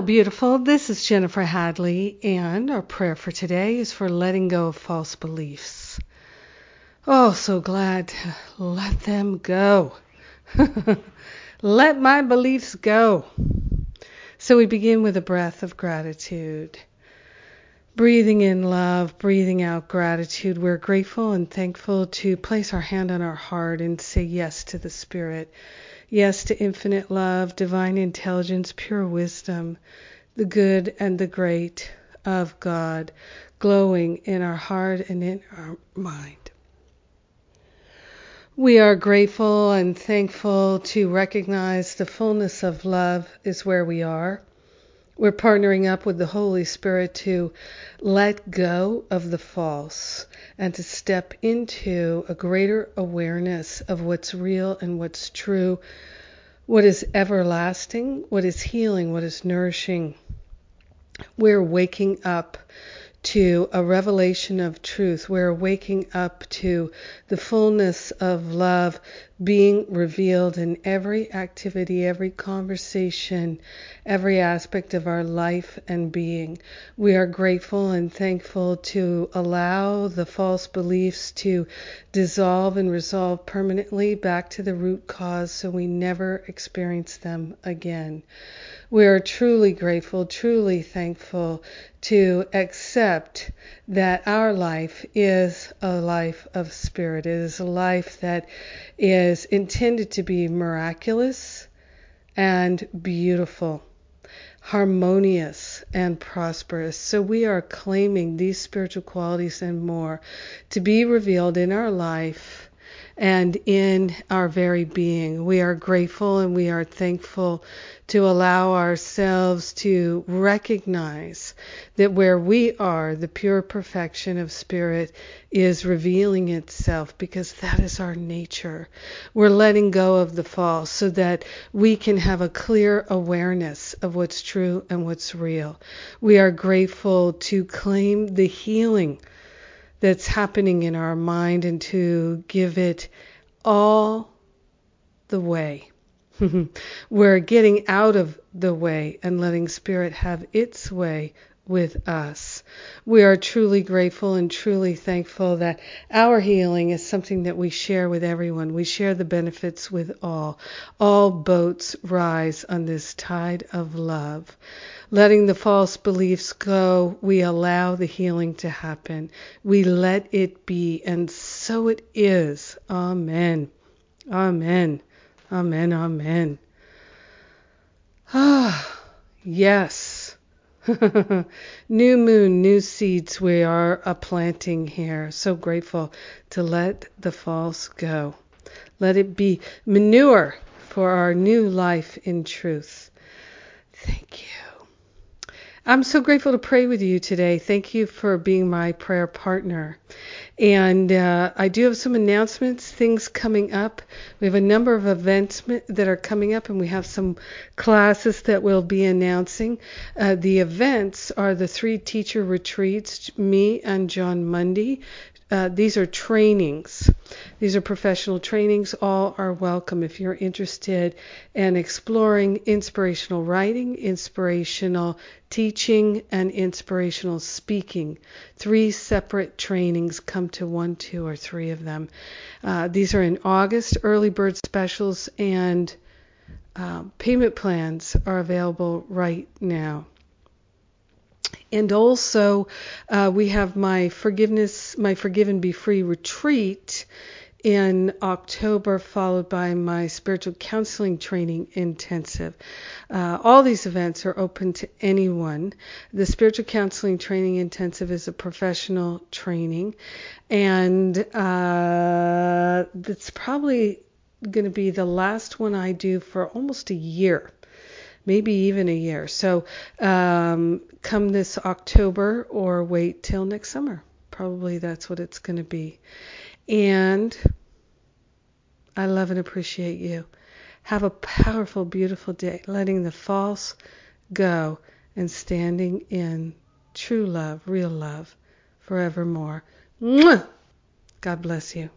Beautiful. This is Jennifer Hadley, and our prayer for today is for letting go of false beliefs. Oh, so glad to let them go. let my beliefs go. So we begin with a breath of gratitude. Breathing in love, breathing out gratitude. We're grateful and thankful to place our hand on our heart and say yes to the Spirit Yes to infinite love, divine intelligence, pure wisdom, the good and the great of God glowing in our heart and in our mind. We are grateful and thankful to recognize the fullness of love is where we are. We're partnering up with the Holy Spirit to let go of the false and to step into a greater awareness of what's real and what's true, what is everlasting, what is healing, what is nourishing. We're waking up to a revelation of truth. We're waking up to the fullness of love being revealed in every activity, every conversation, every aspect of our life and being. We are grateful and thankful to allow the false beliefs to dissolve and resolve permanently back to the root cause so we never experience them again. We are truly grateful, truly thankful to accept that our life is a life of spirit. It is a life that is intended to be miraculous and beautiful, harmonious and prosperous. So we are claiming these spiritual qualities and more to be revealed in our life and in our very being. We are grateful and we are thankful to allow ourselves to recognize that where we are, the pure perfection of spirit is revealing itself because that is our nature. We're letting go of the false so that we can have a clear awareness of what's true and what's real. We are grateful to claim the healing that's happening in our mind and to give it all the way. We're getting out of the way and letting Spirit have its way with us. We are truly grateful and truly thankful that our healing is something that we share with everyone. We share the benefits with all. All boats rise on this tide of love. Letting the false beliefs go, we allow the healing to happen. We let it be, and so it is. Amen. Amen. Amen. Amen. Ah, yes. new moon, new seeds we are a planting here. So grateful to let the false go. Let it be manure for our new life in truth. Thank you. I'm so grateful to pray with you today. Thank you for being my prayer partner. And uh, I do have some announcements, things coming up. We have a number of events that are coming up, and we have some classes that we'll be announcing. Uh, the events are the three teacher retreats, me and Jon Mundy. Uh, these are trainings. These are professional trainings. All are welcome if you're interested in exploring inspirational writing, inspirational teaching, and inspirational speaking. Three separate trainings come to one, two, or three of them. Uh, these are in August. Early bird specials and uh, payment plans are available right now. And also, uh, we have my forgiveness, my Forgive and Be Free retreat in October, followed by my spiritual counseling training intensive. Uh, all these events are open to anyone. The spiritual counseling training intensive is a professional training, and uh, it's probably going to be the last one I do for almost a year maybe even a year. So um, come this October or wait till next summer. Probably that's what it's going to be. And I love and appreciate you. Have a powerful, beautiful day, letting the false go and standing in true love, real love, forevermore. God bless you.